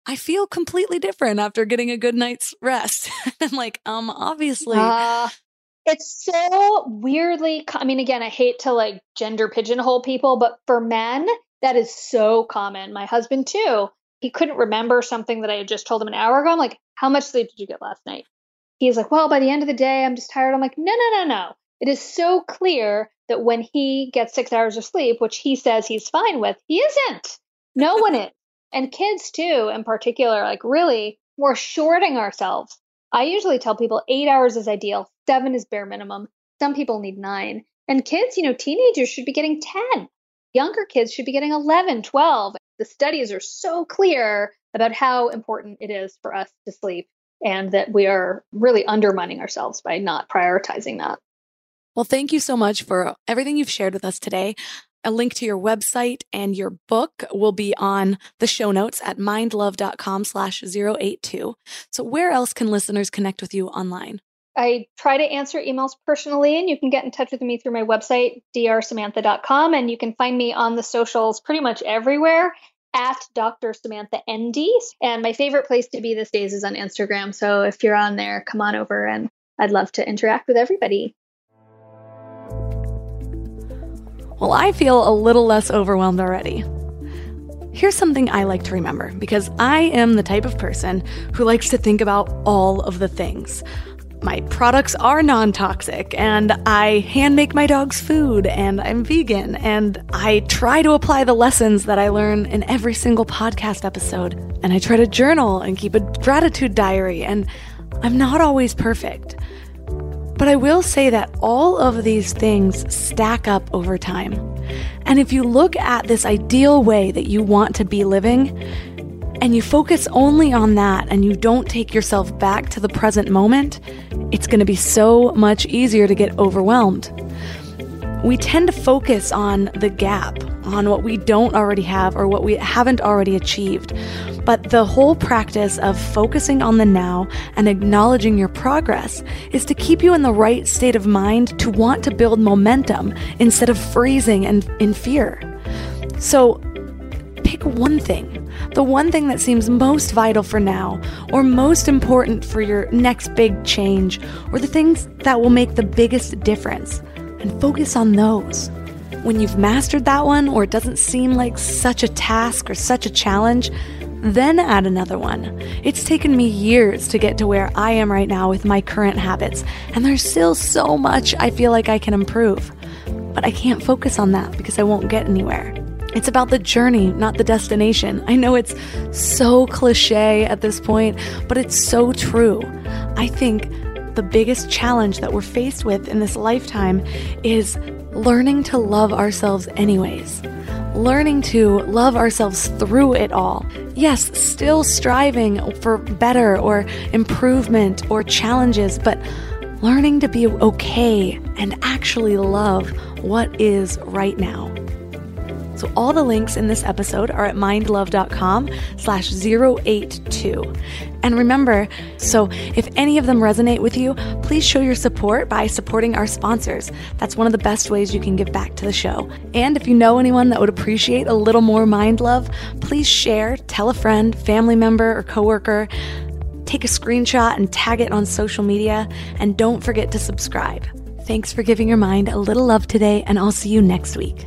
I feel completely different after getting a good night's rest. And I'm like, um, obviously. Uh, it's so weirdly, I mean, again, I hate to like gender pigeonhole people, but for men, that is so common. My husband, too, he couldn't remember something that I had just told him an hour ago. I'm like, how much sleep did you get last night? He's like, well, by the end of the day, I'm just tired. I'm like, no, no, no, no. It is so clear that when he gets six hours of sleep, which he says he's fine with, he isn't. No one is. And kids, too, in particular, like really, we're shorting ourselves. I usually tell people eight hours is ideal, seven is bare minimum. Some people need nine. And kids, you know, teenagers should be getting 10. Younger kids should be getting 11, 12. The studies are so clear about how important it is for us to sleep and that we are really undermining ourselves by not prioritizing that. Well, thank you so much for everything you've shared with us today. A link to your website and your book will be on the show notes at mindlove.com slash 082. So where else can listeners connect with you online? I try to answer emails personally, and you can get in touch with me through my website, drsamantha.com, and you can find me on the socials pretty much everywhere at Dr. Samantha ND. And my favorite place to be these days is on Instagram. So if you're on there, come on over and I'd love to interact with everybody. Well, I feel a little less overwhelmed already. Here's something I like to remember because I am the type of person who likes to think about all of the things my products are non toxic, and I hand make my dog's food, and I'm vegan, and I try to apply the lessons that I learn in every single podcast episode, and I try to journal and keep a gratitude diary, and I'm not always perfect. But I will say that all of these things stack up over time. And if you look at this ideal way that you want to be living, and you focus only on that and you don't take yourself back to the present moment, it's going to be so much easier to get overwhelmed. We tend to focus on the gap, on what we don't already have or what we haven't already achieved. But the whole practice of focusing on the now and acknowledging your progress is to keep you in the right state of mind to want to build momentum instead of freezing and in fear. So pick one thing the one thing that seems most vital for now, or most important for your next big change, or the things that will make the biggest difference, and focus on those. When you've mastered that one, or it doesn't seem like such a task or such a challenge, then add another one. It's taken me years to get to where I am right now with my current habits, and there's still so much I feel like I can improve. But I can't focus on that because I won't get anywhere. It's about the journey, not the destination. I know it's so cliche at this point, but it's so true. I think the biggest challenge that we're faced with in this lifetime is learning to love ourselves, anyways. Learning to love ourselves through it all. Yes, still striving for better or improvement or challenges, but learning to be okay and actually love what is right now. So all the links in this episode are at mindlove.com slash 082. And remember, so if any of them resonate with you, please show your support by supporting our sponsors. That's one of the best ways you can give back to the show. And if you know anyone that would appreciate a little more mind love, please share, tell a friend, family member, or coworker. Take a screenshot and tag it on social media. And don't forget to subscribe. Thanks for giving your mind a little love today, and I'll see you next week.